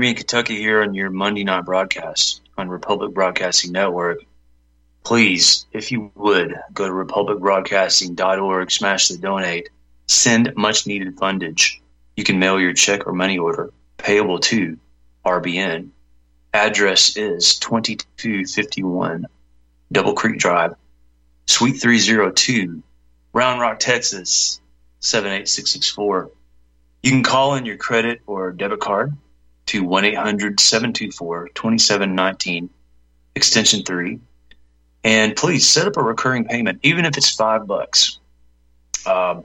Jeremy in Kentucky here on your Monday night broadcast on Republic Broadcasting Network. Please, if you would, go to republicbroadcasting.org, smash the donate, send much needed fundage. You can mail your check or money order payable to RBN. Address is 2251 Double Creek Drive, Suite 302, Round Rock, Texas 78664. You can call in your credit or debit card to 1 800 724 2719, extension 3. And please set up a recurring payment, even if it's five bucks, um,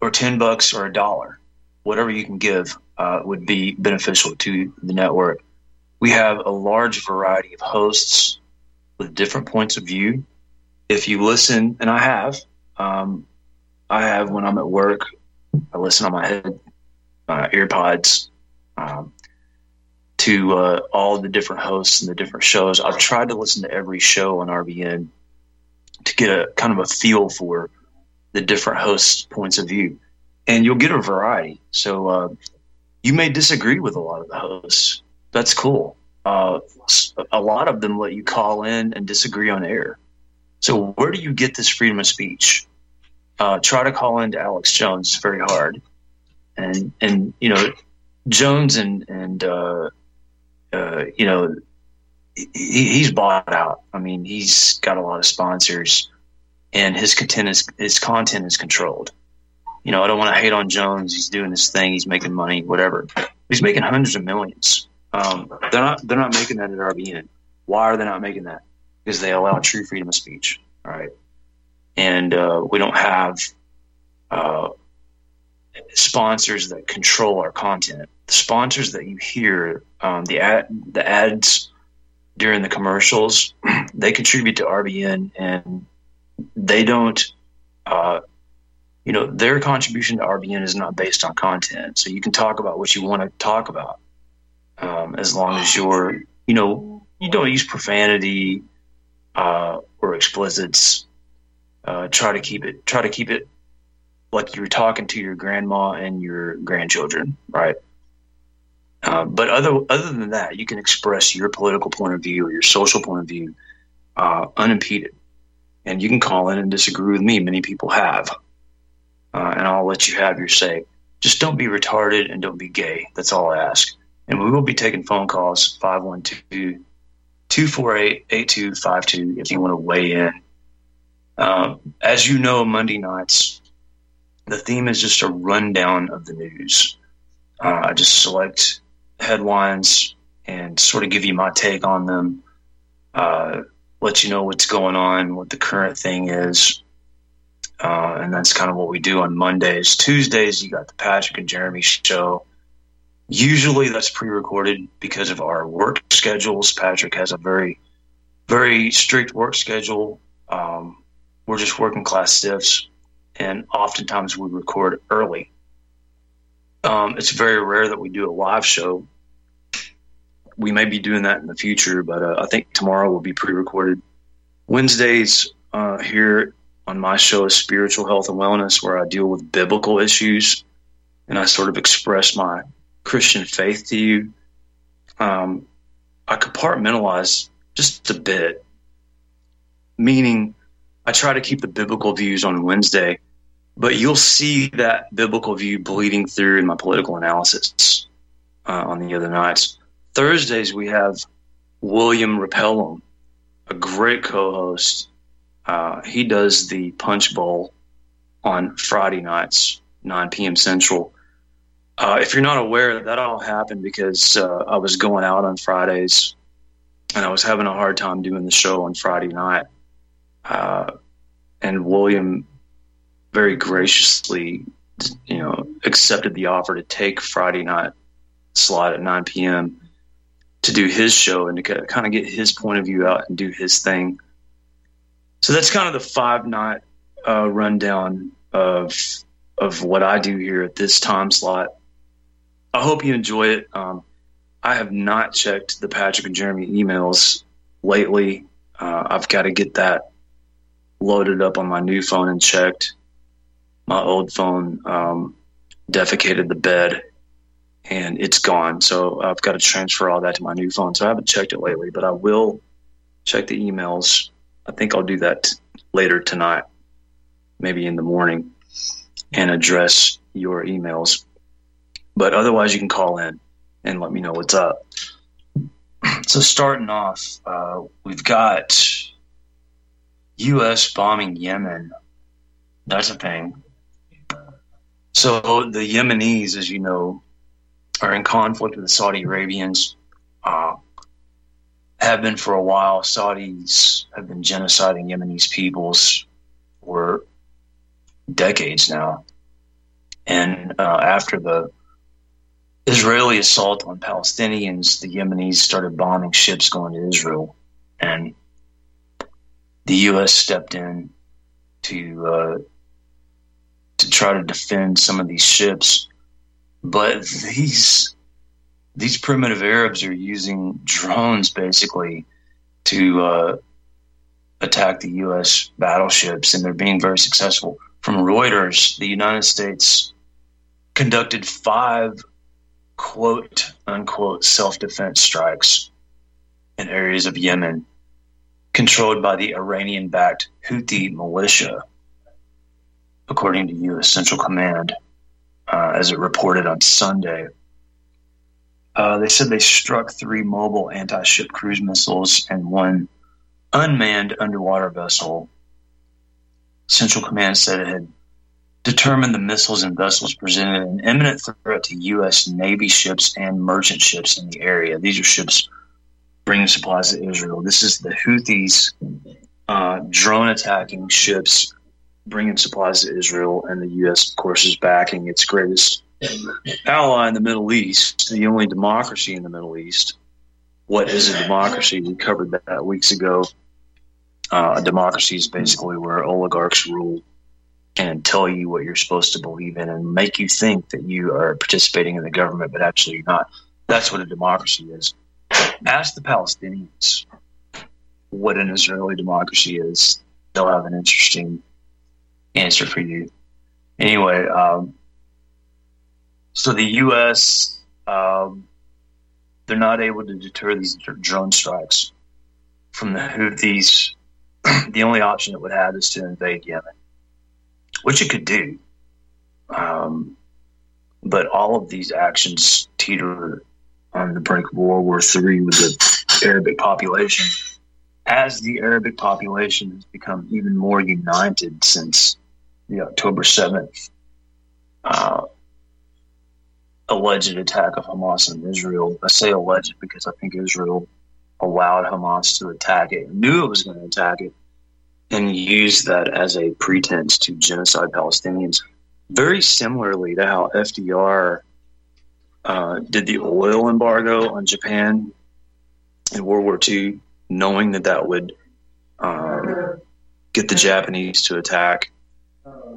or 10 bucks, or a dollar. Whatever you can give uh, would be beneficial to the network. We have a large variety of hosts with different points of view. If you listen, and I have, um, I have when I'm at work, I listen on my head, uh, earpods, um, to uh, all the different hosts and the different shows. I've tried to listen to every show on RBN to get a kind of a feel for the different hosts' points of view, and you'll get a variety. So uh, you may disagree with a lot of the hosts. That's cool. Uh, a lot of them let you call in and disagree on air. So where do you get this freedom of speech? uh, try to call into Alex Jones very hard, and and you know Jones and and uh, uh, you know he, he's bought out. I mean, he's got a lot of sponsors, and his content is his content is controlled. You know, I don't want to hate on Jones. He's doing his thing. He's making money, whatever. He's making hundreds of millions. Um, they're not. They're not making that at RBN. Why are they not making that? Because they allow true freedom of speech. All right and uh, we don't have uh, sponsors that control our content. The sponsors that you hear, um, the ad, the ads during the commercials, they contribute to RBN, and they don't. Uh, you know, their contribution to RBN is not based on content, so you can talk about what you want to talk about, um, as long as you're, you know, you don't use profanity uh, or explicits uh, try to keep it try to keep it like you were talking to your grandma and your grandchildren, right? Uh, but other other than that, you can express your political point of view or your social point of view uh, unimpeded, and you can call in and disagree with me. Many people have, uh, and I'll let you have your say. Just don't be retarded and don't be gay. That's all I ask. And we will be taking phone calls 512 248 8252 if you want to weigh in uh, as you know, Monday nights, the theme is just a rundown of the news. Uh, I just select headlines and sort of give you my take on them, uh, let you know what's going on, what the current thing is. Uh, and that's kind of what we do on Mondays. Tuesdays, you got the Patrick and Jeremy show. Usually that's pre recorded because of our work schedules. Patrick has a very, very strict work schedule. Um, we're just working class stiffs, and oftentimes we record early. Um, it's very rare that we do a live show. We may be doing that in the future, but uh, I think tomorrow will be pre-recorded. Wednesdays uh, here on my show is spiritual health and wellness, where I deal with biblical issues, and I sort of express my Christian faith to you. Um, I compartmentalize just a bit, meaning I try to keep the biblical views on Wednesday, but you'll see that biblical view bleeding through in my political analysis uh, on the other nights. Thursdays, we have William Repellum, a great co host. Uh, he does the Punch Bowl on Friday nights, 9 p.m. Central. Uh, if you're not aware, that all happened because uh, I was going out on Fridays and I was having a hard time doing the show on Friday night. Uh, and William very graciously, you know, accepted the offer to take Friday night slot at 9 p.m. to do his show and to kind of get his point of view out and do his thing. So that's kind of the five night uh, rundown of of what I do here at this time slot. I hope you enjoy it. Um, I have not checked the Patrick and Jeremy emails lately. Uh, I've got to get that loaded up on my new phone and checked. My old phone um, defecated the bed and it's gone. So I've got to transfer all that to my new phone. So I haven't checked it lately, but I will check the emails. I think I'll do that later tonight, maybe in the morning, and address your emails. But otherwise, you can call in and let me know what's up. So, starting off, uh, we've got U.S. bombing Yemen. That's a thing. So, the Yemenis, as you know, are in conflict with the Saudi Arabians. Uh, have been for a while. Saudis have been genociding Yemenis peoples for decades now. And uh, after the Israeli assault on Palestinians, the Yemenis started bombing ships going to Israel. And the U.S. stepped in to uh, to try to defend some of these ships but these these primitive Arabs are using drones basically to uh, attack the U.S. battleships, and they're being very successful. From Reuters, the United States conducted five quote unquote self defense strikes in areas of Yemen controlled by the Iranian backed Houthi militia, according to U.S. Central Command uh, as it reported on Sunday. Uh, they said they struck three mobile anti ship cruise missiles and one unmanned underwater vessel. Central Command said it had determined the missiles and vessels presented an imminent threat to U.S. Navy ships and merchant ships in the area. These are ships bringing supplies to Israel. This is the Houthis uh, drone attacking ships bringing supplies to Israel, and the U.S., of course, is backing its greatest ally in the Middle East, the only democracy in the Middle East. What is a democracy? We covered that weeks ago. Uh, a democracy is basically where oligarchs rule and tell you what you're supposed to believe in and make you think that you are participating in the government, but actually you're not. That's what a democracy is. Ask the Palestinians what an Israeli democracy is. They'll have an interesting answer for you. Anyway, um, so the U.S. Um, they're not able to deter these drone strikes from the Houthis. the only option it would have is to invade Yemen, which it could do. Um, but all of these actions teeter on the brink of World War III with the Arabic population. As the Arabic population has become even more united since the October 7th uh, alleged attack of Hamas on Israel. I say alleged because I think Israel allowed Hamas to attack it, knew it was going to attack it, and used that as a pretense to genocide Palestinians. Very similarly to how FDR uh, did the oil embargo on Japan in World War II, knowing that that would uh, get the Japanese to attack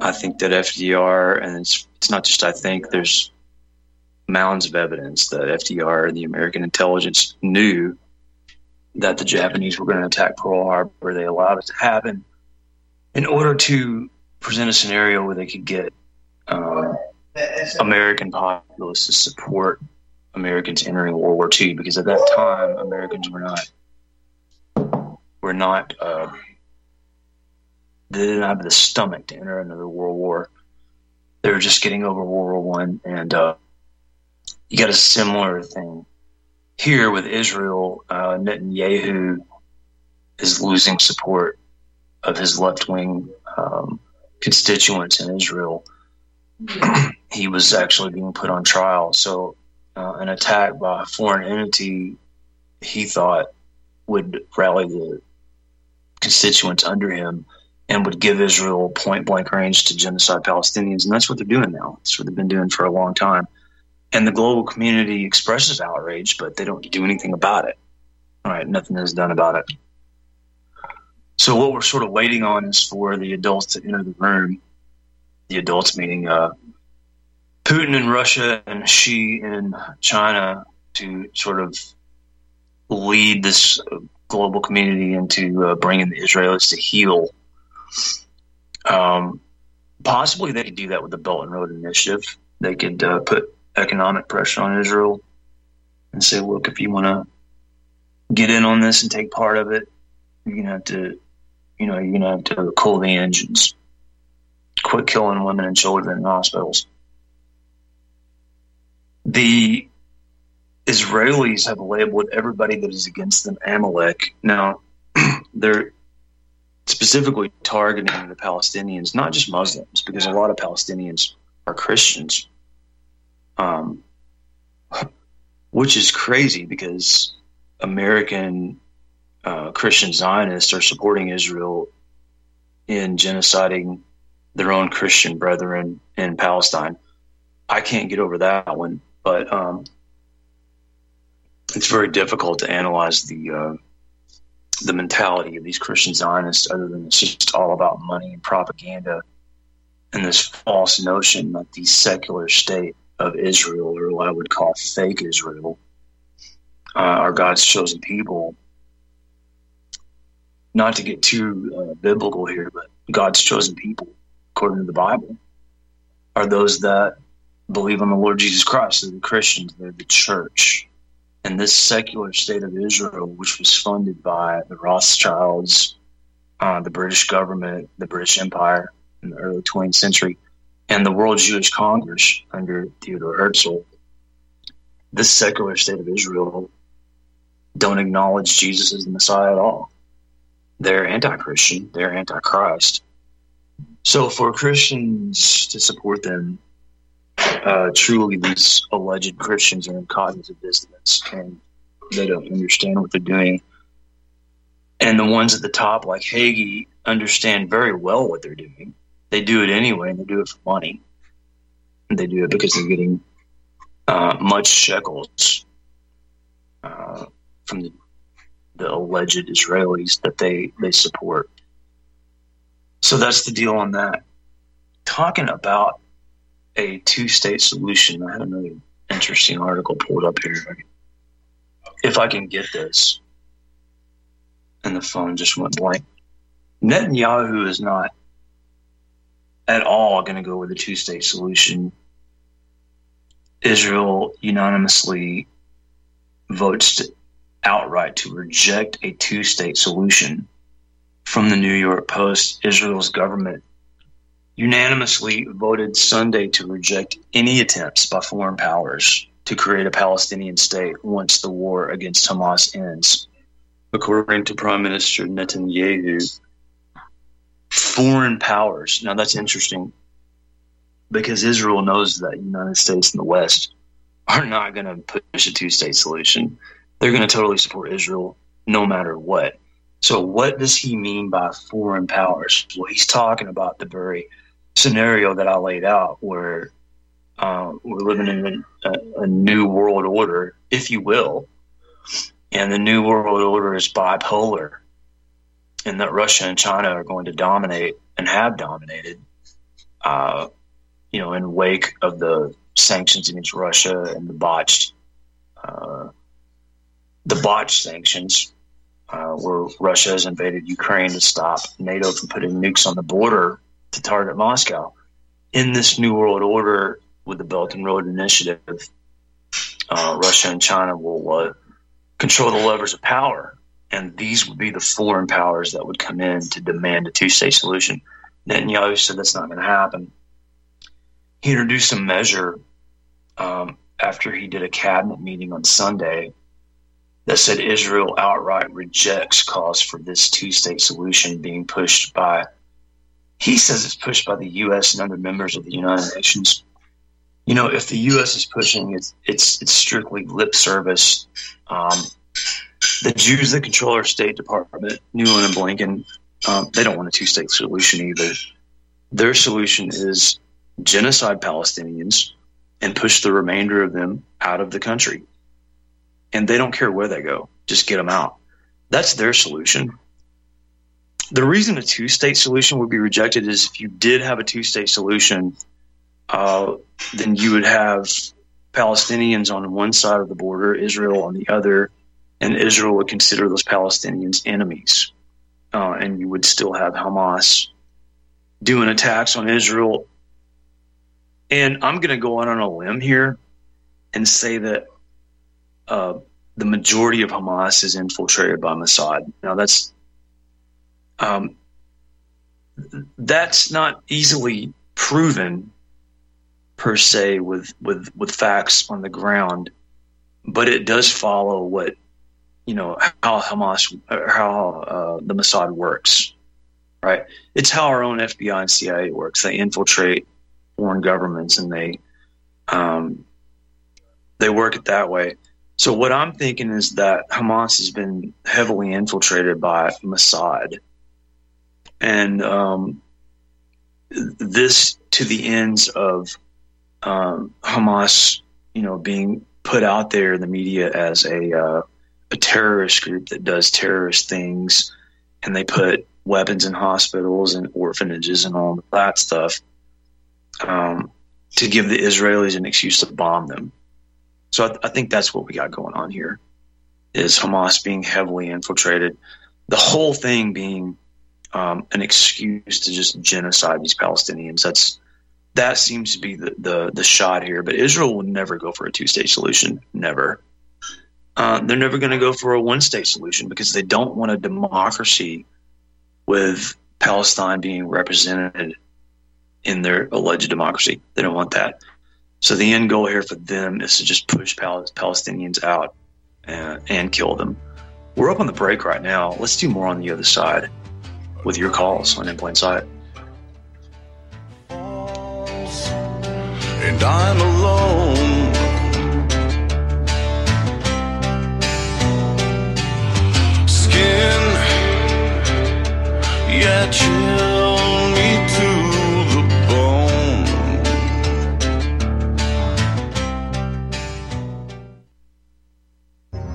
I think that FDR, and it's, it's not just I think, there's mounds of evidence that FDR and the American intelligence knew that the Japanese were going to attack Pearl Harbor. They allowed it to happen in order to present a scenario where they could get um, American populace to support Americans entering World War II, because at that time Americans were not were not uh, they didn't have the stomach to enter another world war. They were just getting over World War One, and uh, you got a similar thing here with Israel. Uh, Netanyahu is losing support of his left wing um, constituents in Israel. he was actually being put on trial. So, uh, an attack by a foreign entity, he thought, would rally the constituents under him and would give Israel point blank range to genocide Palestinians. And that's what they're doing now. That's what they've been doing for a long time. And the global community expresses outrage, but they don't do anything about it. All right, nothing is done about it. So what we're sort of waiting on is for the adults to enter the room. The adults meaning uh, Putin in Russia and Xi in China to sort of lead this global community into uh, bringing the Israelis to heel um, possibly they could do that with the Belt and Road Initiative. They could uh, put economic pressure on Israel and say, look, if you want to get in on this and take part of it, you're gonna have to, you know, you're gonna have to cool the engines, quit killing women and children in hospitals. The Israelis have labeled everybody that is against them Amalek. Now, they're specifically targeting the Palestinians, not just Muslims, because a lot of Palestinians are Christians. Um, which is crazy because American uh, Christian Zionists are supporting Israel in genociding their own Christian brethren in Palestine. I can't get over that one, but um, it's very difficult to analyze the uh, the mentality of these Christian Zionists, other than it's just all about money and propaganda, and this false notion that the secular state of Israel, or what I would call fake Israel, uh, are God's chosen people. Not to get too uh, biblical here, but God's chosen people, according to the Bible, are those that believe on the Lord Jesus Christ. They're the Christians, they're the church. And this secular state of Israel, which was funded by the Rothschilds, uh, the British government, the British Empire in the early 20th century, and the World Jewish Congress under Theodore Herzl, this secular state of Israel don't acknowledge Jesus as the Messiah at all. They're anti Christian, they're anti Christ. So for Christians to support them, uh, truly these alleged Christians are in cognitive dissonance and they don't understand what they're doing. And the ones at the top, like Hagee, understand very well what they're doing. They do it anyway, and they do it for money. And they do it because they're getting uh, much shekels uh, from the, the alleged Israelis that they, they support. So that's the deal on that. Talking about a two state solution, I had another interesting article pulled up here. If I can get this. And the phone just went blank. Netanyahu is not at all going to go with a two state solution. Israel unanimously votes to outright to reject a two state solution from the New York Post. Israel's government unanimously voted Sunday to reject any attempts by foreign powers to create a Palestinian state once the war against Hamas ends. According to Prime Minister Netanyahu, foreign powers. Now that's interesting because Israel knows that the United States and the West are not going to push a two-state solution. They're going to totally support Israel no matter what. So what does he mean by foreign powers? Well, he's talking about the very scenario that I laid out where uh, we're living in a, a new world order, if you will, and the new world order is bipolar and that Russia and China are going to dominate and have dominated, uh, you know, in wake of the sanctions against Russia and the botched, uh, the botched sanctions, uh, where Russia has invaded Ukraine to stop NATO from putting nukes on the border to target Moscow. In this new world order with the Belt and Road Initiative, uh, Russia and China will uh, control the levers of power and these would be the foreign powers that would come in to demand a two state solution. Netanyahu said that's not going to happen. He introduced a measure um, after he did a cabinet meeting on Sunday that said Israel outright rejects calls for this two state solution being pushed by, he says it's pushed by the U.S. and other members of the United Nations. You know, if the U.S. is pushing, it's, it's, it's strictly lip service. Um, the Jews that control our State Department, Nuland and Blinken, um, they don't want a two state solution either. Their solution is genocide Palestinians and push the remainder of them out of the country. And they don't care where they go, just get them out. That's their solution. The reason a two state solution would be rejected is if you did have a two state solution, uh, then you would have Palestinians on one side of the border, Israel on the other, and Israel would consider those Palestinians enemies. Uh, and you would still have Hamas doing attacks on Israel. And I'm going to go out on a limb here and say that uh, the majority of Hamas is infiltrated by Mossad. Now that's um, that's not easily proven per se with with with facts on the ground, but it does follow what you know how Hamas how uh, the Mossad works, right? It's how our own FBI and CIA works. They infiltrate foreign governments and they um, they work it that way. So what I'm thinking is that Hamas has been heavily infiltrated by Mossad, and um, this to the ends of um, Hamas, you know, being put out there in the media as a uh, a terrorist group that does terrorist things, and they put weapons in hospitals and orphanages and all that stuff um, to give the Israelis an excuse to bomb them. So I, I think that's what we got going on here: is Hamas being heavily infiltrated, the whole thing being um, an excuse to just genocide these Palestinians. That's that seems to be the, the, the shot here. But Israel will never go for a two state solution. Never. Uh, they're never going to go for a one state solution because they don't want a democracy with Palestine being represented in their alleged democracy. They don't want that. So the end goal here for them is to just push Pal- Palestinians out and, and kill them. We're up on the break right now. Let's do more on the other side with your calls on In Plain Sight. And I'm alone. Skin, yeah, chill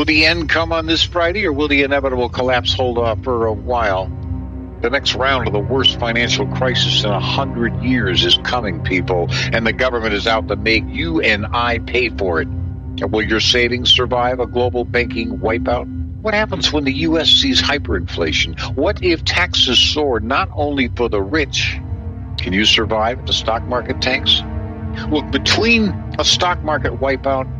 Will the end come on this Friday or will the inevitable collapse hold off for a while? The next round of the worst financial crisis in a hundred years is coming, people, and the government is out to make you and I pay for it. Will your savings survive a global banking wipeout? What happens when the U.S. sees hyperinflation? What if taxes soar not only for the rich? Can you survive if the stock market tanks? Look, between a stock market wipeout,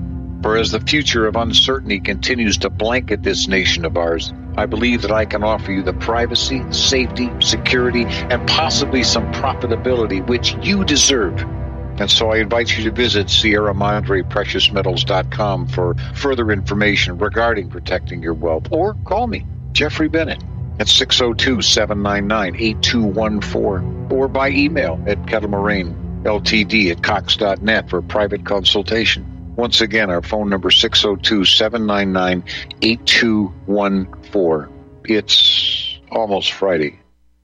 For as the future of uncertainty continues to blanket this nation of ours, I believe that I can offer you the privacy, safety, security, and possibly some profitability which you deserve. And so I invite you to visit Sierra Madre PreciousMetals.com for further information regarding protecting your wealth, or call me, Jeffrey Bennett, at 602 799 8214, or by email at Kettlemoraine Ltd at Cox.net for private consultation. Once again, our phone number 602 799 8214. It's almost Friday.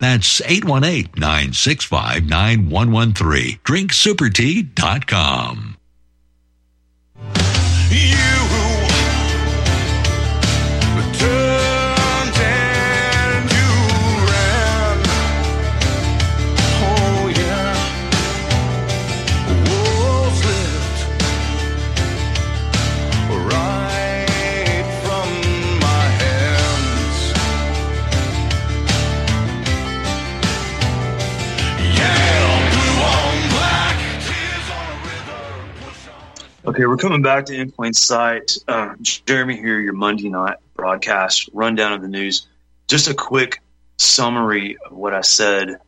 That's 818-965-9113. DrinkSuperTea.com. You Okay, we're coming back to In Plain Sight. Uh, Jeremy here, your Monday night broadcast rundown of the news. Just a quick summary of what I said.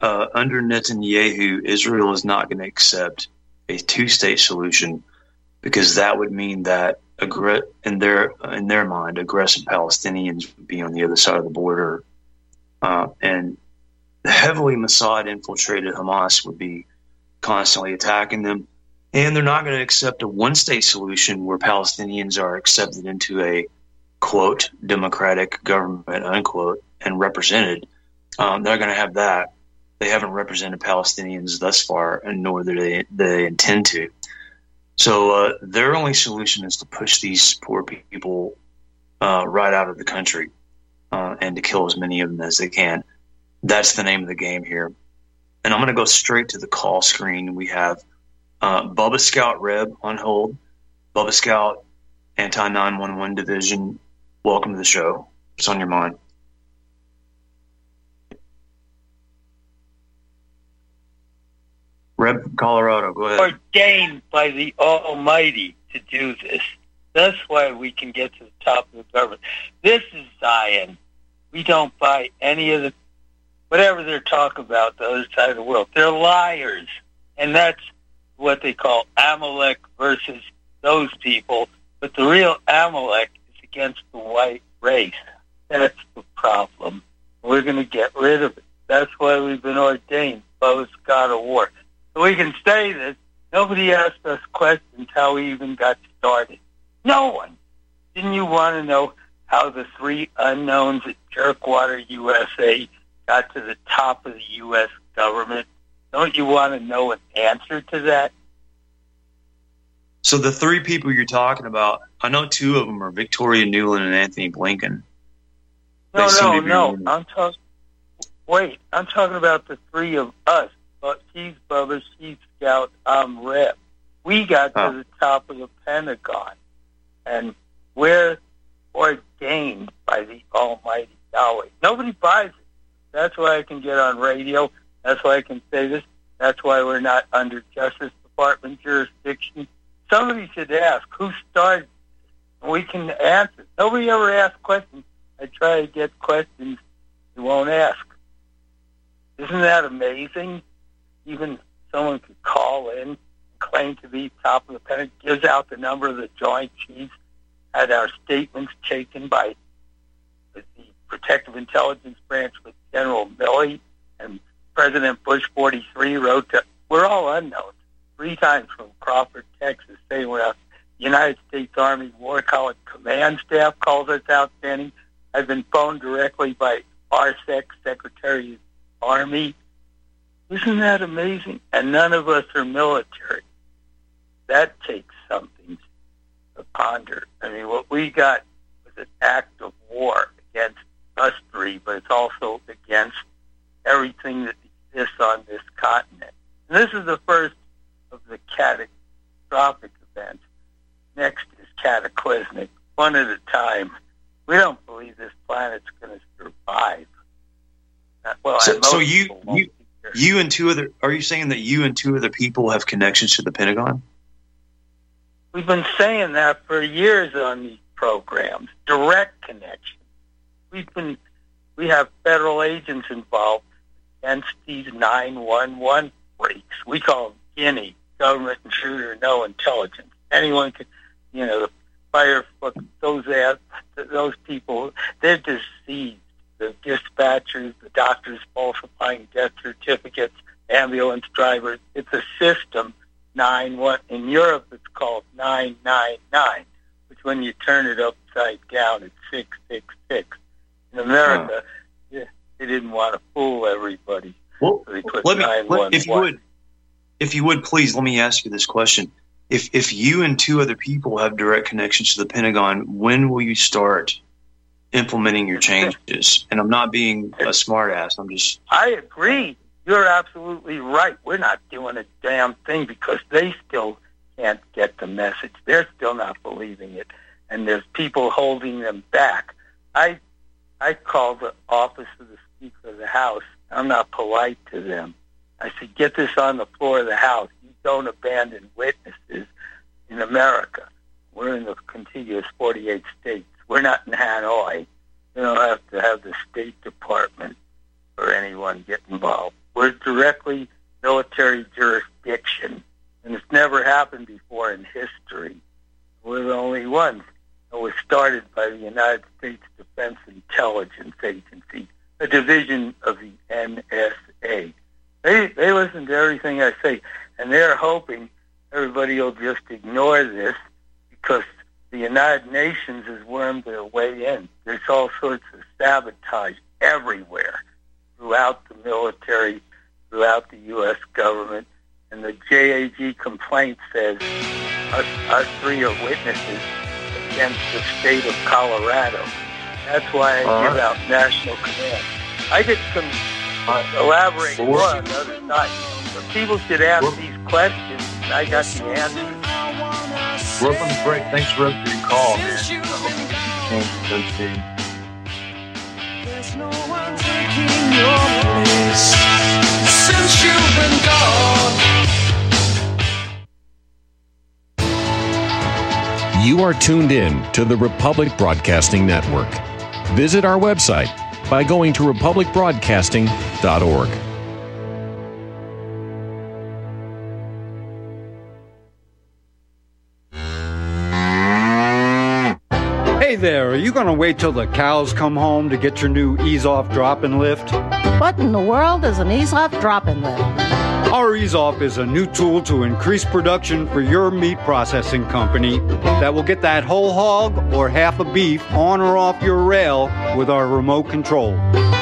Uh, under Netanyahu, Israel is not going to accept a two-state solution because that would mean that in their in their mind, aggressive Palestinians would be on the other side of the border, uh, and the heavily Mossad infiltrated Hamas would be constantly attacking them. And they're not going to accept a one state solution where Palestinians are accepted into a quote democratic government unquote and represented. Um, they're going to have that. They haven't represented Palestinians thus far, and nor do they, they intend to. So uh, their only solution is to push these poor people uh, right out of the country uh, and to kill as many of them as they can. That's the name of the game here. And I'm going to go straight to the call screen. We have uh, Bubba Scout Reb on hold. Bubba Scout, Anti 911 Division. Welcome to the show. What's on your mind? Reb Colorado, go ahead. ordained by the Almighty to do this. That's why we can get to the top of the government. This is Zion. We don't buy any of the whatever they're talking about the other side of the world. They're liars, and that's what they call Amalek versus those people. But the real Amalek is against the white race. That's the problem. We're going to get rid of it. That's why we've been ordained post God of War. So we can say this. Nobody asked us questions how we even got started. No one. Didn't you want to know how the three unknowns at Jerkwater USA got to the top of the U.S. government? Don't you want to know an answer to that? So the three people you're talking about, I know two of them are Victoria Nuland and Antony Blinken. No, no, no. really- I'm talking. Wait, I'm talking about the three of us. But she's Bubba, she's Scout, I'm Reb. We got Oh. to the top of the Pentagon, and we're ordained by the Almighty Yahweh. Nobody buys it. That's why I can get on radio. That's why I can say this. That's why we're not under Justice Department jurisdiction. Somebody should ask who started. We can answer. Nobody ever asks questions. I try to get questions you won't ask. Isn't that amazing? Even someone could call in, claim to be top of the Pentagon, gives out the number of the Joint Chiefs, had our statements taken by the Protective Intelligence Branch with General Milley, and President Bush 43 wrote to, we're all unknowns, three times from Crawford, Texas, saying we're. United States Army War College Command Staff calls us outstanding. I've been phoned directly by RSEC, Secretary of Army. Isn't that amazing? And none of us are military. That takes something to ponder. I mean, what we got was an act of war against us three, but it's also against everything that exists on this continent. And this is the first of the catastrophic events. Next is cataclysmic, one at a time. We don't believe this planet's going to survive. Uh, Well, So- so you- you- You and two other, are you saying that you and two other people have connections to the Pentagon? We've been saying that for years on these programs. Direct connection. We've been, we have federal agents involved against these 911 freaks. We call them Guinea, government intruder, no intelligence. Anyone could, you know, the fire, those ass, those people, they're deceived. The dispatchers, the doctors falsifying death certificates, ambulance drivers. It's a system nine one in Europe it's called nine nine nine, which when you turn it upside down it's six six six. In America, yeah, They didn't want to fool everybody. Well, So let me, let, if you would, if you would, please let me ask you this question: If if you and two other people have direct connections to the Pentagon, when will you start implementing your changes? And I'm not being a smartass. I'm just I agree. You're absolutely right. We're not doing a damn thing because they still can't get the message. They're still not believing it, and there's people holding them back. I I called the office of the Speaker of the House. I'm not polite to them. I said, get this on the floor of the House. You don't abandon witnesses in America. We're in the contiguous 48 states. We're not in Hanoi. You don't have to have the State Department or anyone get involved. We're directly military jurisdiction, and it's never happened before in history. We're the only ones. It was started by the United States Defense Intelligence Agency, a division of the NSA. They they listen to everything I say, and they're hoping everybody will just ignore this because the United Nations has wormed their way in. There's all sorts of sabotage everywhere throughout the military, throughout the U.S. government. And the JAG complaint says us, us three are witnesses against the state of Colorado. That's why I All give out national command. I get some elaborate Well, on the other side. But people should ask We're- these questions, and I got the answers. we're up on break. Thanks for for your call, man. I hope you can change those things. There's no one taking your place since you've been gone. You are tuned in to the Republic Broadcasting Network. Visit our website by going to republicbroadcasting.org. Hey there, are you going to wait till the cows come home to get your new ease off drop and lift? What in the world is an ease off drop and lift? Off is a new tool to increase production for your meat processing company that will get that whole hog or half a beef on or off your rail with our remote control.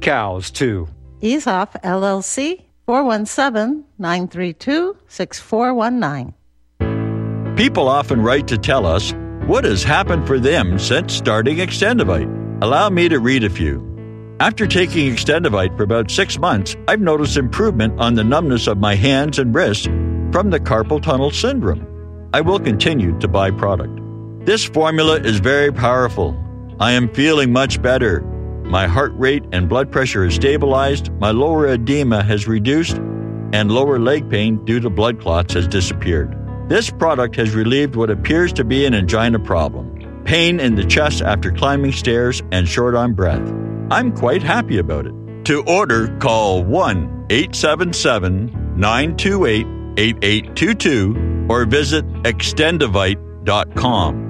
Cows, too. Easeoff LLC 417 932 6419. People often write to tell us what has happened for them since starting Extendovite. Allow me to read a few. After taking Extendovite for about six months, I've noticed improvement on the numbness of my hands and wrists from the carpal tunnel syndrome. I will continue to buy product. This formula is very powerful. I am feeling much better. My heart rate and blood pressure is stabilized, my lower edema has reduced, and lower leg pain due to blood clots has disappeared. This product has relieved what appears to be an angina problem pain in the chest after climbing stairs, and short on breath. I'm quite happy about it. To order, call 1 877 928 8822 or visit extendovite.com.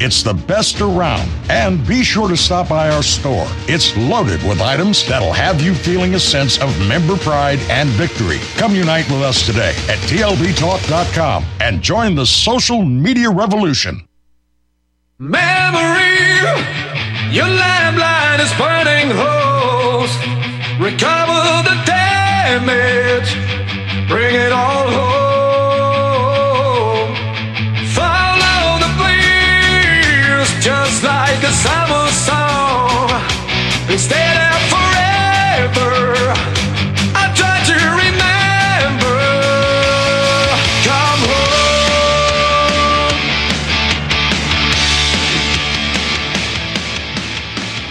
It's the best around. And be sure to stop by our store. It's loaded with items that'll have you feeling a sense of member pride and victory. Come unite with us today at TLBTalk.com and join the social media revolution. Memory, your landline is burning host. Recover the damage, bring it all home.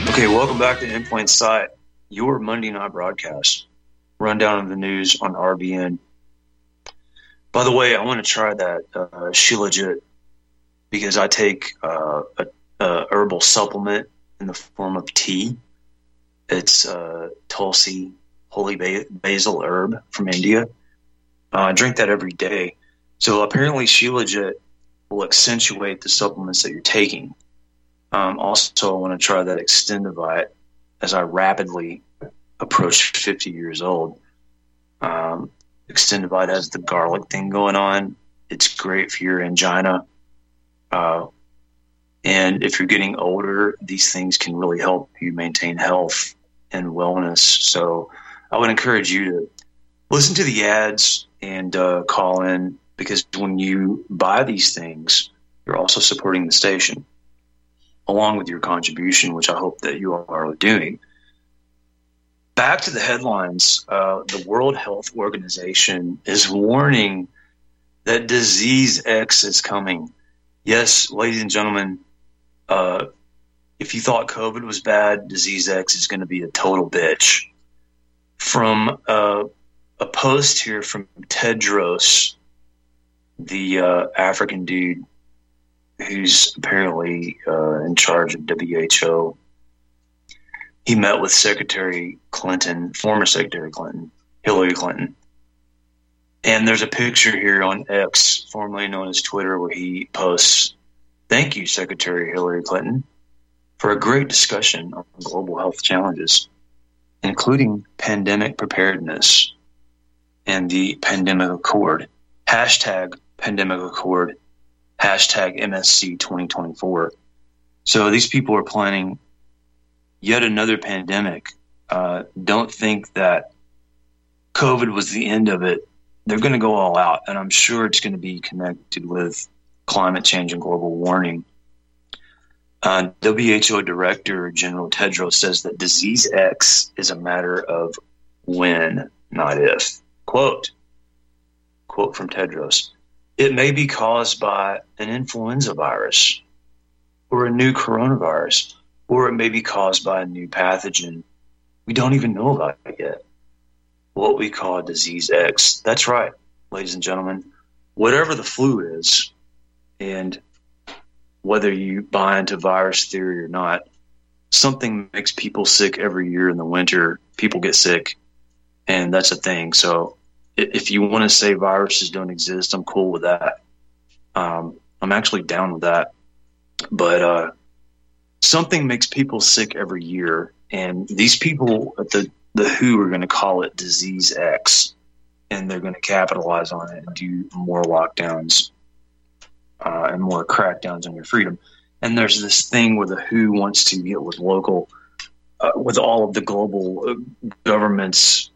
Okay, welcome back to In Plain Sight, your Monday night broadcast. Rundown of the news on RBN. By the way, I want to try that uh, Shilajit because I take uh, a, a herbal supplement in the form of tea. It's uh, Tulsi holy ba- basil herb from India. Uh, I drink that every day. So apparently, Shilajit will accentuate the supplements that you're taking. Um, also, I want to try that Extendovite as I rapidly approach 50 years old. Um, Extendovite has the garlic thing going on. It's great for your angina. Uh, and if you're getting older, these things can really help you maintain health and wellness. So I would encourage you to listen to the ads and uh, call in because when you buy these things, you're also supporting the station along with your contribution, which I hope that you are doing. Back to the headlines uh, the World Health Organization is warning that disease X is coming. Yes, ladies and gentlemen, uh, if you thought COVID was bad, disease X is going to be a total bitch. From uh, a post here from Tedros, the uh, African dude who's apparently uh, in charge of WHO. He met with Secretary Clinton, former Secretary Clinton, Hillary Clinton. And there's a picture here on X, formerly known as Twitter, where he posts, Thank you, Secretary Hillary Clinton, for a great discussion on global health challenges, including pandemic preparedness and the pandemic accord. Hashtag pandemic accord hashtag MSC 2024. So these people are planning yet another pandemic. Uh, don't think that COVID was the end of it. They're going to go all out, and I'm sure it's going to be connected with climate change and global warming. Uh, WHO Director General Tedros says that disease X is a matter of when, not if. Quote, quote from Tedros. It may be caused by an influenza virus or a new coronavirus, or it may be caused by a new pathogen we don't even know about it yet. What we call disease X. That's right, ladies and gentlemen. Whatever the flu is, and whether you buy into virus theory or not, something makes people sick every year in the winter. People get sick, and that's a thing. So if you want to say viruses don't exist, I'm cool with that. Um, I'm actually down with that. But uh, something makes people sick every year, and these people at the the WHO are going to call it disease X, and they're going to capitalize on it and do more lockdowns uh, and more crackdowns on your freedom. And there's this thing where the WHO wants to get with local, uh, with all of the global uh, governments,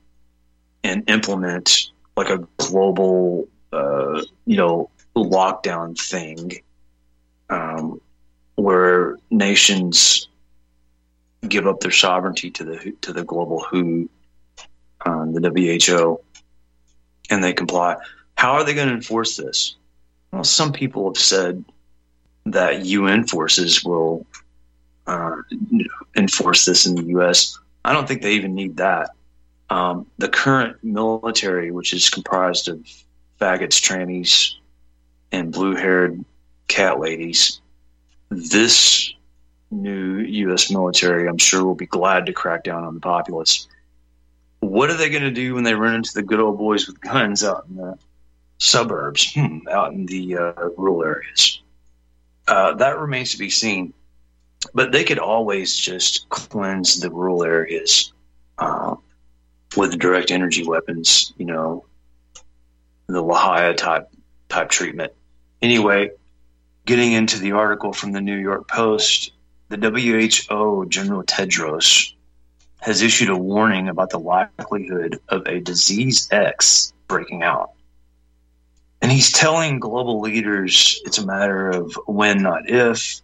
and implement like a global, uh, you know, lockdown thing, um, where nations give up their sovereignty to the to the global WHO, um, the WHO, and they comply. How are they going to enforce this? Well, some people have said that UN forces will uh, enforce this in the U.S. I don't think they even need that. Um, the current military, which is comprised of faggots, trannies, and blue-haired cat ladies, this new U.S. military, I'm sure, will be glad to crack down on the populace. What are they going to do when they run into the good old boys with guns out in the suburbs, hmm, out in the uh, rural areas? uh, that remains to be seen. But they could always just cleanse the rural areas uh, with direct energy weapons, you know, the Lahaina type type treatment. Anyway, getting into the article from the New York Post, the WHO General Tedros has issued a warning about the likelihood of a disease X breaking out. And he's telling global leaders it's a matter of when, not if,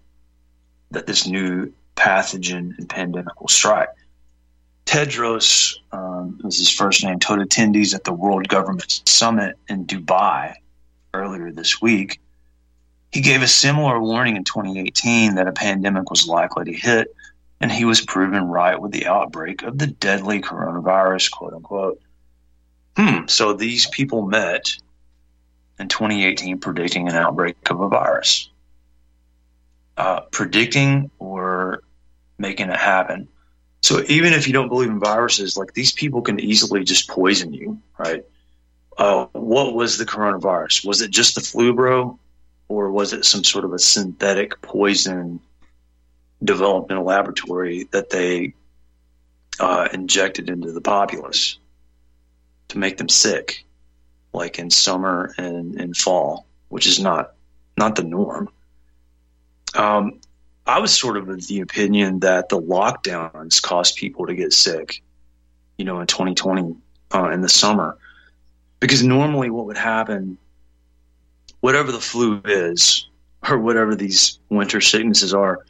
that this new pathogen and pandemic will strike. Tedros um, was his first name, told attendees at the World Government Summit in Dubai earlier this week. He gave a similar warning in 2018 that a pandemic was likely to hit, and he was proven right with the outbreak of the deadly coronavirus, quote unquote. Hmm, so these people met in 2018 predicting an outbreak of a virus. Uh, predicting or making it happen. So even if you don't believe in viruses, like these people can easily just poison you, right? Uh, what was the coronavirus? Was it just the flu, bro? Or was it some sort of a synthetic poison developed in a laboratory that they uh, injected into the populace to make them sick, like in summer and in fall, which is not not the norm. Um, I was sort of of the opinion that the lockdowns caused people to get sick, you know, in 2020 uh, in the summer, because normally what would happen, whatever the flu is or whatever these winter sicknesses are,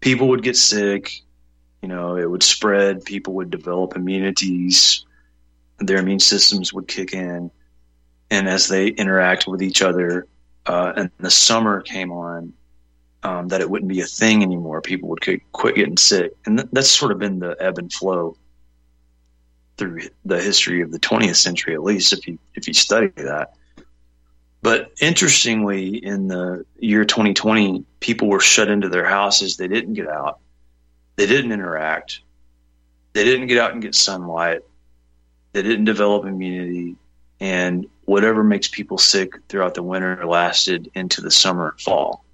people would get sick. You know, it would spread. People would develop immunities. Their immune systems would kick in, and as they interact with each other, uh, and the summer came on, um, that it wouldn't be a thing anymore. People would quit, getting sick, and th- that's sort of been the ebb and flow through the history of the 20th century, at least if you if you study that. But interestingly, in the year 2020, people were shut into their houses. They didn't get out. They didn't interact. They didn't get out and get sunlight. They didn't develop immunity. And whatever makes people sick throughout the winter lasted into the summer and fall.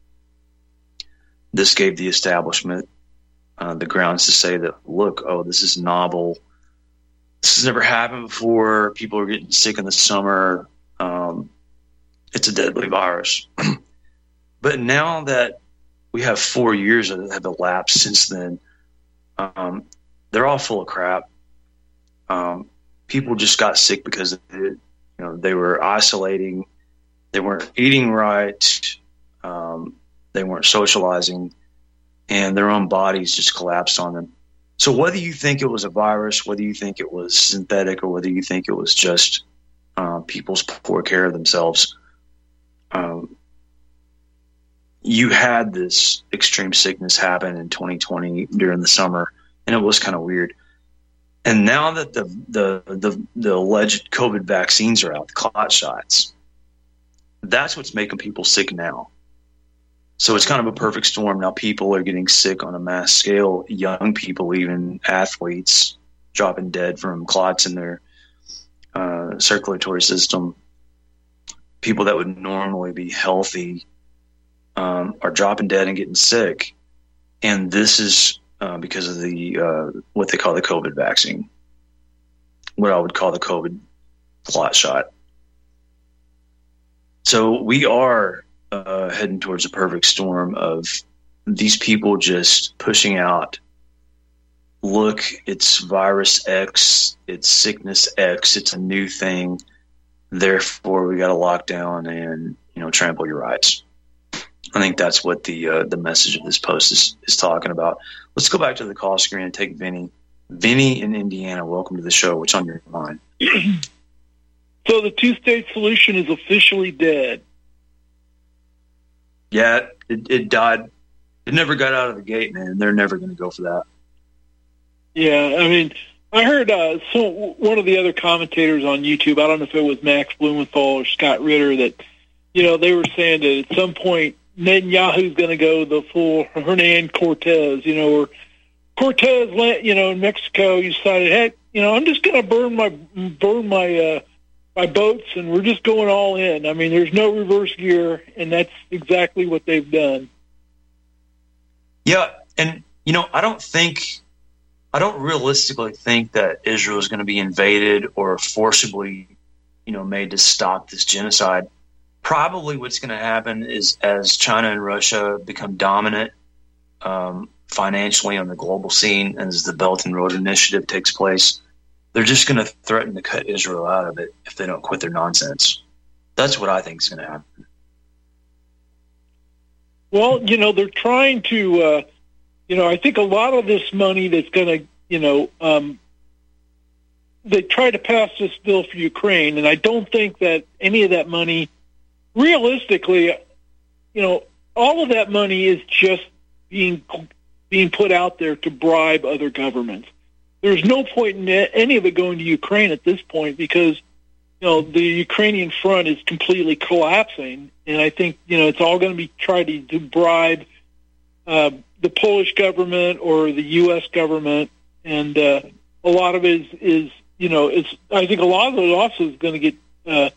This gave the establishment uh, the grounds to say that, look, oh, this is novel. This has never happened before. People are getting sick in the summer. Um, it's a deadly virus. but now that we have four years that have elapsed since then, um, they're all full of crap. Um, people just got sick because of it, you know they were isolating, they weren't eating right, um, they weren't socializing, and their own bodies just collapsed on them. So whether you think it was a virus, whether you think it was synthetic, or whether you think it was just uh, people's poor care of themselves, um, you had this extreme sickness happen in 2020 during the summer, and it was kind of weird. And now that the, the the the alleged COVID vaccines are out, the clot shots, that's what's making people sick now. So it's kind of a perfect storm. Now people are getting sick on a mass scale. Young people, even athletes, dropping dead from clots in their uh, circulatory system. People that would normally be healthy um, are dropping dead and getting sick, and this is uh, because of the uh, what they call the COVID vaccine, what I would call the COVID clot shot. So we are uh, heading towards a perfect storm of these people just pushing out. Look, it's virus X, it's sickness X, it's a new thing. Therefore, we got to lock down and you know trample your rights. I think that's what the uh, the message of this post is, is talking about. Let's go back to the call screen and take Vinny. Vinny in Indiana, welcome to the show. What's on your mind? So the two state solution is officially dead. Yeah, it, it died. It never got out of the gate, man. They're never going to go for that. Yeah, I mean, I heard uh, so one of the other commentators on YouTube. I don't know if it was Max Blumenthal or Scott Ritter that you know they were saying that at some point Netanyahu's going to go the full Hernan Cortez. You know, or Cortez, land- you know, in Mexico, he decided, hey, you know, I'm just going to burn my burn my uh, my boats, and we're just going all in. I mean, there's no reverse gear, and that's exactly what they've done. Yeah, and you know, I don't think, I don't realistically think that Israel is going to be invaded or forcibly, you know, made to stop this genocide. Probably what's going to happen is as China and Russia become dominant um, financially on the global scene, and as the Belt and Road Initiative takes place, they're just going to threaten to cut Israel out of it if they don't quit their nonsense. That's what I think is going to happen. Well, you know, they're trying to, uh, you know, I think a lot of this money that's going to, you know, um, they try to pass this bill for Ukraine, and I don't think that any of that money, realistically, you know, all of that money is just being being put out there to bribe other governments. There's no point in any of it going to Ukraine at this point because you know the Ukrainian front is completely collapsing, and I think you know it's all going to be tried to, to bribe uh, the Polish government or the U.S. government, and uh, a lot of it is, is you know it's I think a lot of it also is going to get uh,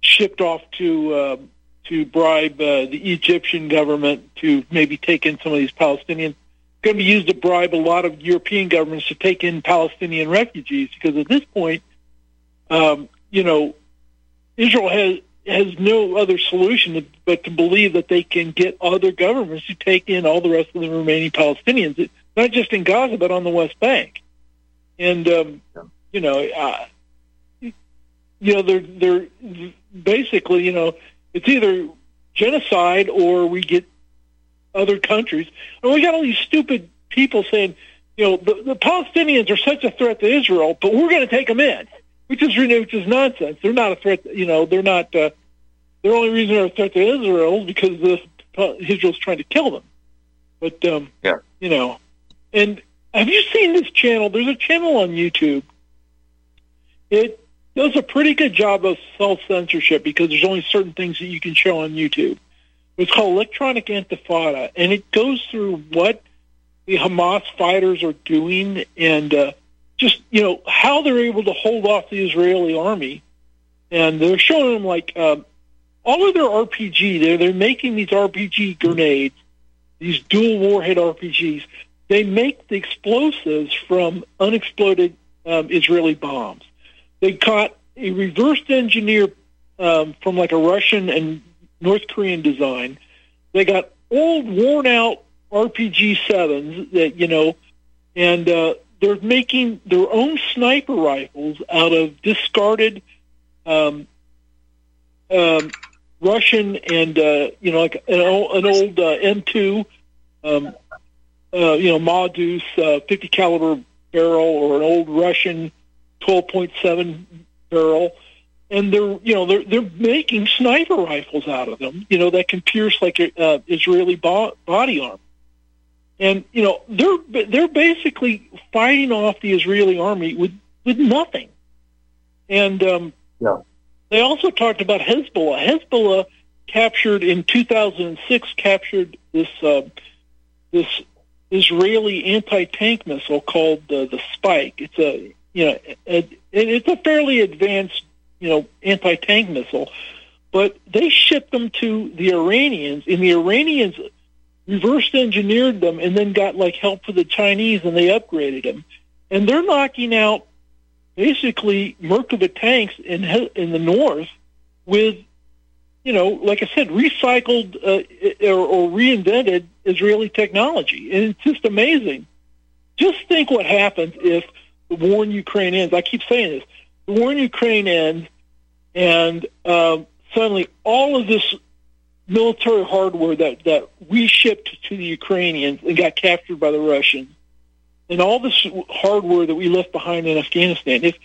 shipped off to uh, to bribe uh, the Egyptian government to maybe take in some of these Palestinians. Going to be used to bribe a lot of European governments to take in Palestinian refugees because at this point, um, you know, Israel has has no other solution but to believe that they can get other governments to take in all the rest of the remaining Palestinians, not just in Gaza but on the West Bank. And um, you know, uh, you know, they're they're basically, you know, it's either genocide or we get other countries. And we got all these stupid people saying, you know, the, the Palestinians are such a threat to Israel, but we're going to take them in, which is which is nonsense. They're not a threat. You know, they're not. Uh, the only reason they're a threat to Israel is because the, Israel's trying to kill them. But um, yeah, you know, and have you seen this channel? There's a channel on YouTube. It does a pretty good job of self censorship because there's only certain things that you can show on YouTube. It's called Electronic Intifada, and it goes through what the Hamas fighters are doing and uh, just you know how they're able to hold off the Israeli army. And they're showing them like um, all of their RPG. They're they're making these RPG grenades, these dual warhead RPGs. They make the explosives from unexploded um, Israeli bombs. They caught a reversed engineer um, from like a Russian and North Korean design. They got old, worn out RPG sevens that you know, and uh, they're making their own sniper rifles out of discarded um, um, Russian and uh, you know like an old, an old uh, M2, um, uh, you know Ma Deuce uh, 50 caliber barrel or an old Russian 12.7 barrel and they're you know they're they're making sniper rifles out of them you know that can pierce like a uh, Israeli bo- body armor and you know they're they're basically fighting off the Israeli army with with nothing. And um yeah. they also talked about Hezbollah. Hezbollah captured in 2006 captured this uh, this Israeli anti-tank missile called uh, the Spike. It's a you know it, it, it's a fairly advanced you know, anti-tank missile. But they shipped them to the Iranians, and the Iranians reverse engineered them and then got like help for the Chinese, and they upgraded them. And they're knocking out basically Merkava tanks in in the north with, you know, like I said, recycled uh, or, or reinvented Israeli technology, and it's just amazing. Just think what happens if the war in Ukraine ends. I keep saying this the war in Ukraine ends, and um, suddenly all of this military hardware that, that we shipped to the Ukrainians and got captured by the Russians, and all this hardware that we left behind in Afghanistan, if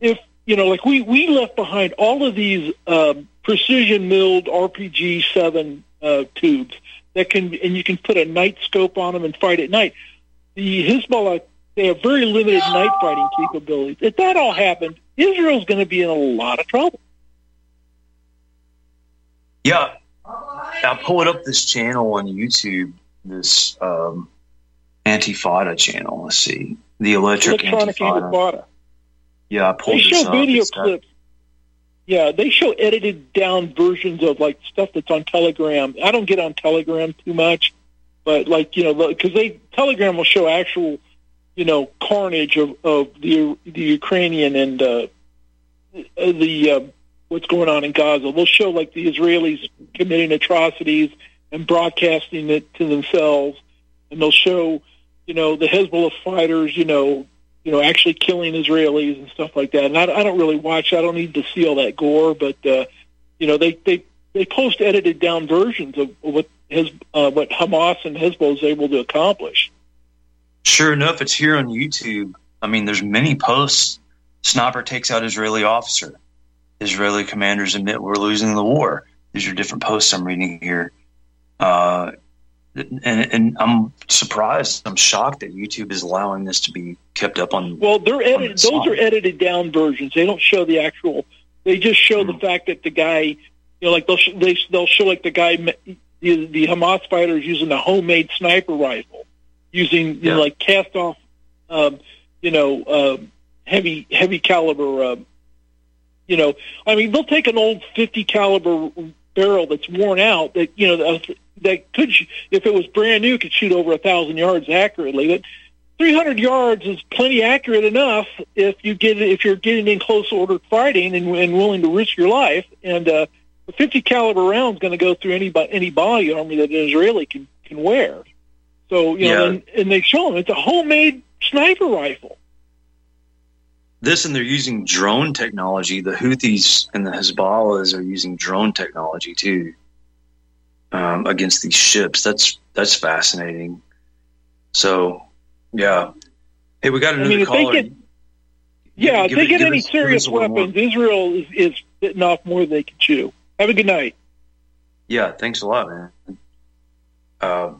if you know, like we we left behind all of these um, precision milled RPG seven uh, tubes that can, and you can put a night scope on them and fight at night. The Hezbollah they have very limited night fighting capabilities. If that all happened, Israel's going to be in a lot of trouble. Yeah, I pulled up this channel on YouTube, this um, Antifada channel. Let's see, the Electric Electronic Antifada. Intifada. Yeah, I pulled They this show up. video It's got- clips. Yeah, they show edited down versions of like stuff that's on Telegram. I don't get on Telegram too much, but like you know, because they Telegram will show actual, you know, carnage of of the the Ukrainian and uh, the uh, what's going on in Gaza. They'll show like the Israelis committing atrocities and broadcasting it to themselves, and they'll show, you know, the Hezbollah fighters, you know, you know, actually killing Israelis and stuff like that. And I, I don't really watch. I don't need to see all that gore, but uh, you know, they they they post edited down versions of what his uh, what Hamas and Hezbollah is able to accomplish. Sure enough, it's here on YouTube. I mean, there's many posts. Sniper takes out Israeli officer. Israeli commanders admit we're losing the war. These are different posts I'm reading here. Uh, and, and I'm surprised. I'm shocked that YouTube is allowing this to be kept up on. Well, they're edited. the Those are edited down versions. They don't show the actual. They just show the fact that the guy, you know, like they'll sh- they they'll show like the guy, the, the Hamas fighters using a homemade sniper rifle, using you know, like cast off, um, you know, uh, heavy heavy caliber. Uh, you know, I mean, they'll take an old fifty caliber barrel that's worn out that you know that, could, if it was brand new, could shoot over a thousand yards accurately. But 300 yards is plenty accurate enough if you get if you're getting in close order fighting and, and willing to risk your life. And uh, a 50 caliber round is going to go through any any body armor that an Israeli can can wear. So you know, Yeah. and, and they show them it's a homemade sniper rifle. This and they're using drone technology. The Houthis and the Hezbollahs are using drone technology too um, against these ships. That's that's fascinating. So, yeah. Hey, we got I another mean, if they caller. get yeah, if they it- get any us- serious us one more. weapons, Israel is, is bitten off more than they can chew. Have a good night. Yeah, thanks a lot, man. Uh,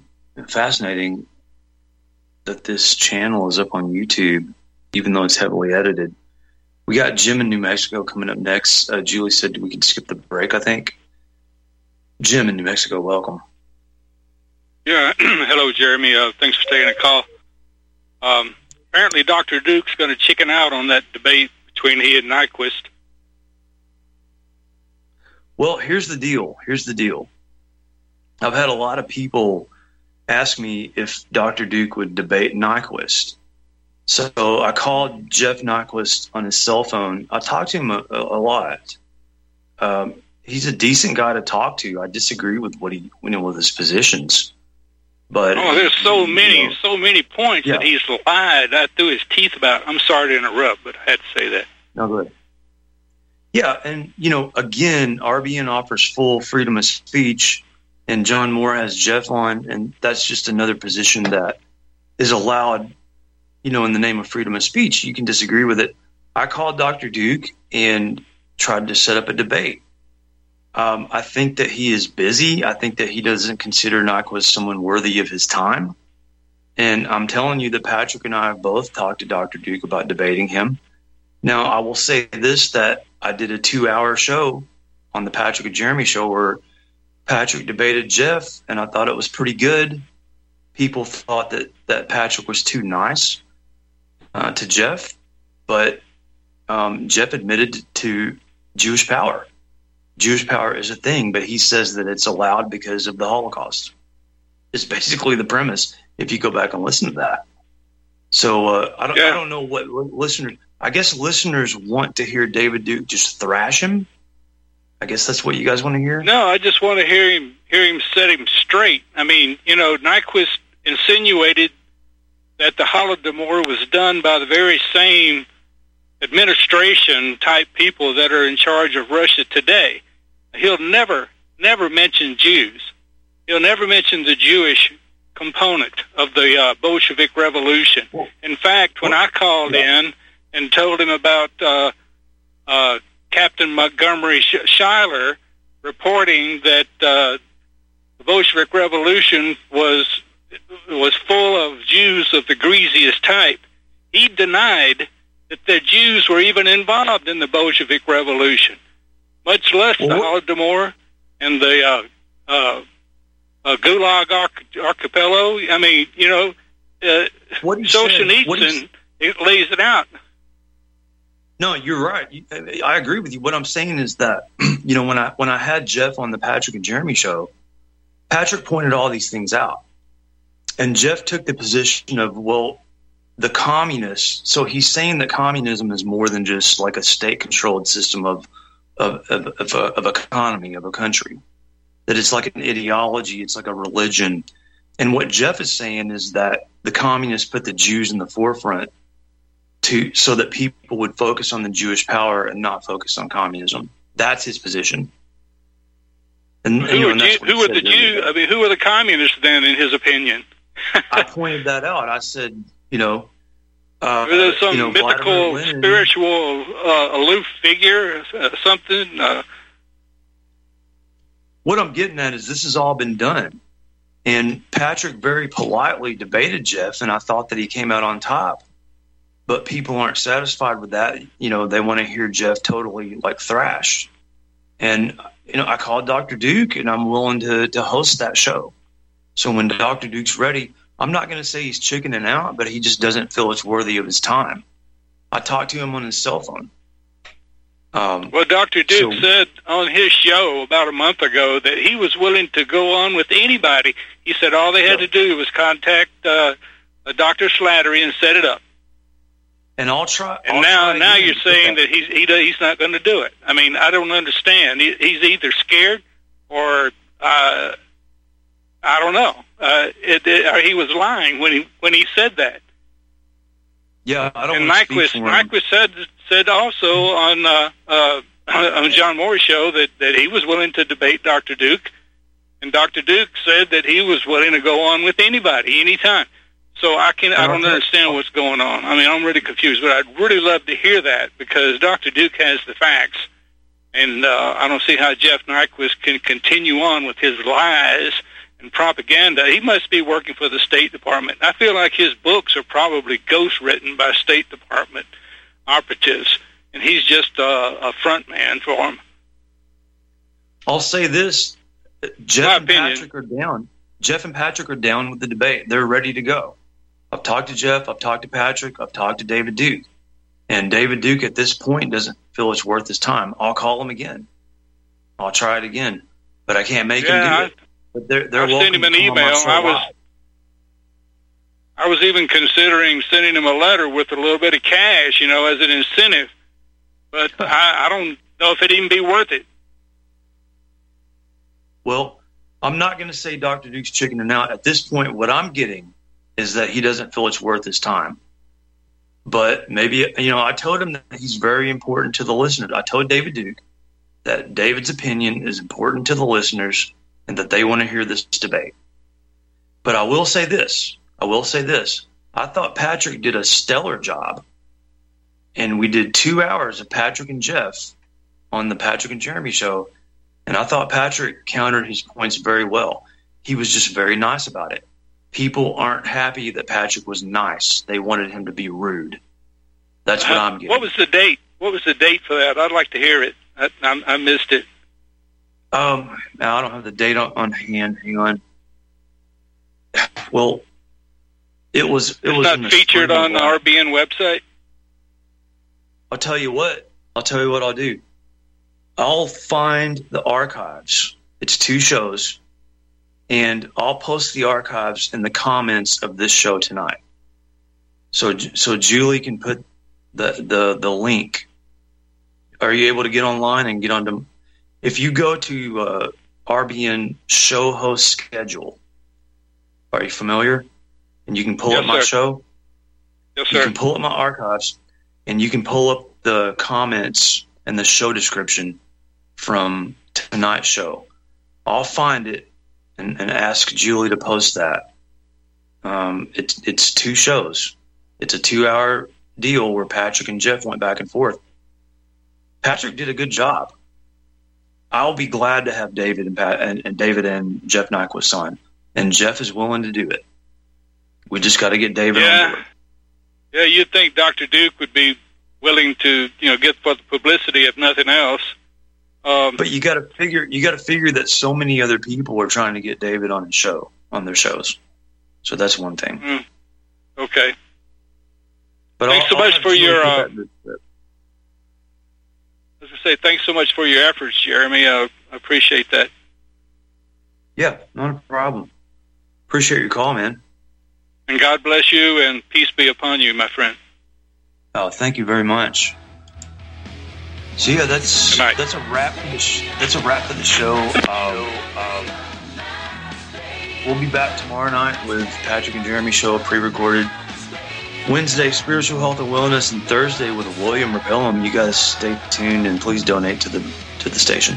fascinating that this channel is up on YouTube, even though it's heavily edited. We got Jim in New Mexico coming up next. Uh, Julie said we could skip the break, I think. Jim in New Mexico, welcome. Yeah, hello, Jeremy. Uh, thanks for taking the call. Um, apparently, Dr. Duke's going to chicken out on that debate between he and Nyquist. Well, here's the deal. Here's the deal. I've had a lot of people ask me if Dr. Duke would debate Nyquist. So I called Jeff Nyquist on his cell phone. I talked to him a, a lot. Um, he's a decent guy to talk to. I disagree with what he, you know, with his positions, but Oh, there's so you many, know, so many points that he's lied right through his teeth about. I'm sorry to interrupt, but I had to say that. No, good. Yeah, and you know, again, RBN offers full freedom of speech, and John Moore has Jeff on, and that's just another position that is allowed. You know, in the name of freedom of speech, you can disagree with it. I called Dr. Duke and tried to set up a debate. Um, I think that he is busy. I think that he doesn't consider Nyquist someone worthy of his time. And I'm telling you that Patrick and I have both talked to Dr. Duke about debating him. Now, I will say this that I did a two hour show on the Patrick and Jeremy show where Patrick debated Jeff, and I thought it was pretty good. People thought that, that Patrick was too nice uh, to Jeff, but um, Jeff admitted to Jewish power. Jewish power is a thing, but he says that it's allowed because of the Holocaust. It's basically the premise if you go back and listen to that. So uh, I don't, I don't know what listeners. I guess listeners want to hear David Duke just thrash him. I guess that's what you guys want to hear. No, I just want to hear him hear him set him straight. I mean, you know, Nyquist insinuated that the Holodomor was done by the very same administration type people that are in charge of Russia today. He'll never, never mention Jews. He'll never mention the Jewish component of the uh, Bolshevik Revolution. In fact, when I called in and told him about uh, uh, Captain Montgomery Sh- Schuyler reporting that uh, the Bolshevik Revolution was was full of Jews of the greasiest type, he denied that the Jews were even involved in the Bolshevik Revolution, much less the Holodomor and the uh, uh, uh, Gulag Arch- Archipelago. I mean, you know, uh, What he said- what he Solzhenitsyn it lays it out. No, you're right. I agree with you. What I'm saying is that you know when I when I had Jeff on the Patrick and Jeremy show, Patrick pointed all these things out. and Jeff took the position of, well, the communists. So he's saying that communism is more than just like a state-controlled system of of of, of, a, of economy of a country. That it's like an ideology. It's like a religion. And what Jeff is saying is that the communists put the Jews in the forefront to so that people would focus on the Jewish power and not focus on communism. That's his position. And, Who, you know, are and that's Jew, what he who are the Jew? I mean, who are the communists then, in his opinion? I pointed that out. I said, you know, uh, some you know, mythical, spiritual, uh, aloof figure, uh, something? Uh, What I'm getting at is this has all been done. And Patrick very politely debated Jeff, and I thought that he came out on top. But people aren't satisfied with that. You know, they want to hear Jeff totally like thrashed. And, you know, I called Dr. Duke, and I'm willing to, to host that show. So when Dr. Duke's ready, I'm not going to say he's chickening out, but he just doesn't feel it's worthy of his time. I talked to him on his cell phone. Um, well, Dr. Duke So- said on his show about a month ago that he was willing to go on with anybody. He said all they had to do was contact uh, Dr. Slattery and set it up. And I'll try. And now, now you're saying that he's he, he's not going to do it. I mean, I don't understand. He, he's either scared or uh, I don't know. Uh, it, it, or he was lying when he when he said that. Yeah, I don't and want to speak Nyquist. Nyquist said said also on uh, uh, on John Moore's show that that he was willing to debate Dr. Duke, and Dr. Duke said that he was willing to go on with anybody, anytime. So I can I don't understand what's going on. I mean, I'm really confused, but I'd really love to hear that because Dr. Duke has the facts, and uh, I don't see how Jeff Nyquist can continue on with his lies and propaganda. He must be working for the State Department. I feel like his books are probably ghost written by State Department operatives, and he's just uh, a front man for them. I'll say this: Jeff My and opinion. Patrick are down. Jeff and Patrick are down with the debate. They're ready to go. I've talked to Jeff. I've talked to Patrick. I've talked to David Duke. And David Duke at this point doesn't feel it's worth his time. I'll call him again. I'll try it again, but I can't make Yeah, him do it. But they're they're I sent welcome him an to come on my email. I was. I was even considering sending him a letter with a little bit of cash, you know, as an incentive. But I, I don't know if it'd even be worth it. Well, I'm not going to say Dr. Duke's chicken chickening out. At this point, what I'm getting is that he doesn't feel it's worth his time. But maybe, you know, I told him that he's very important to the listeners. I told David Duke that David's opinion is important to the listeners and that they want to hear this debate. But I will say this I will say this. I thought Patrick did a stellar job. And we did two hours of Patrick and Jeff on the Patrick and Jeremy show. And I thought Patrick countered his points very well. He was just very nice about it. People aren't happy that Patrick was nice. They wanted him to be rude. That's what I'm getting. What was the date? What was the date for that? I'd like to hear it. I, I, I missed it. Um, now I don't have the date on, on hand. Hang on. Well, it was. It It's was not featured on the RBN website. I'll tell you what. I'll tell you what I'll do. I'll find the archives. It's two shows, and I'll post the archives in the comments of this show tonight. So, so Julie can put the the the link. Are you able to get online and get onto? If you go to uh, RBN show host schedule, are you familiar? And you can pull Yes, up my sir. show. Yes, sir. You can pull up my archives, and you can pull up the comments and the show description from tonight's show. I'll find it and, and ask Julie to post that. Um, it's it's two shows. It's a two-hour deal where Patrick and Jeff went back and forth. Patrick did a good job. I'll be glad to have David and, Pat, and, and David and Jeff Nyquist on, and Jeff is willing to do it. We just got to get David on Yeah. board. Yeah, you'd think Dr. Duke would be willing to, you know, get for the publicity if nothing else. Um, But you got to figure you got to figure that so many other people are trying to get David on his show on their shows. So that's one thing. mm, okay. But Thanks I'll- so I'll much for your, uh, that in the- As I say, thanks so much for your efforts, Jeremy. I appreciate that. yeah, not a problem. Appreciate your call, man. And God bless you and peace be upon you, my friend. Oh, thank you very much. So yeah, that's that's a wrap. For the sh- that's a wrap for the show. Um, um, we'll be back tomorrow night with Patrick and Jeremy show, pre-recorded. Wednesday, spiritual health and wellness, and Thursday with William Repellum. You guys stay tuned and please donate to the to the station.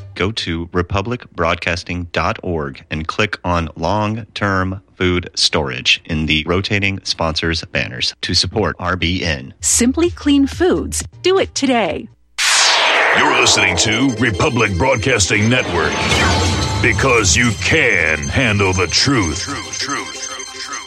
Go to republicbroadcasting.org and click on long term food storage in the rotating sponsors banners to support RBN. Simply Clean Foods. Do it today. You're listening to Republic Broadcasting Network because you can handle the truth. Truth, truth.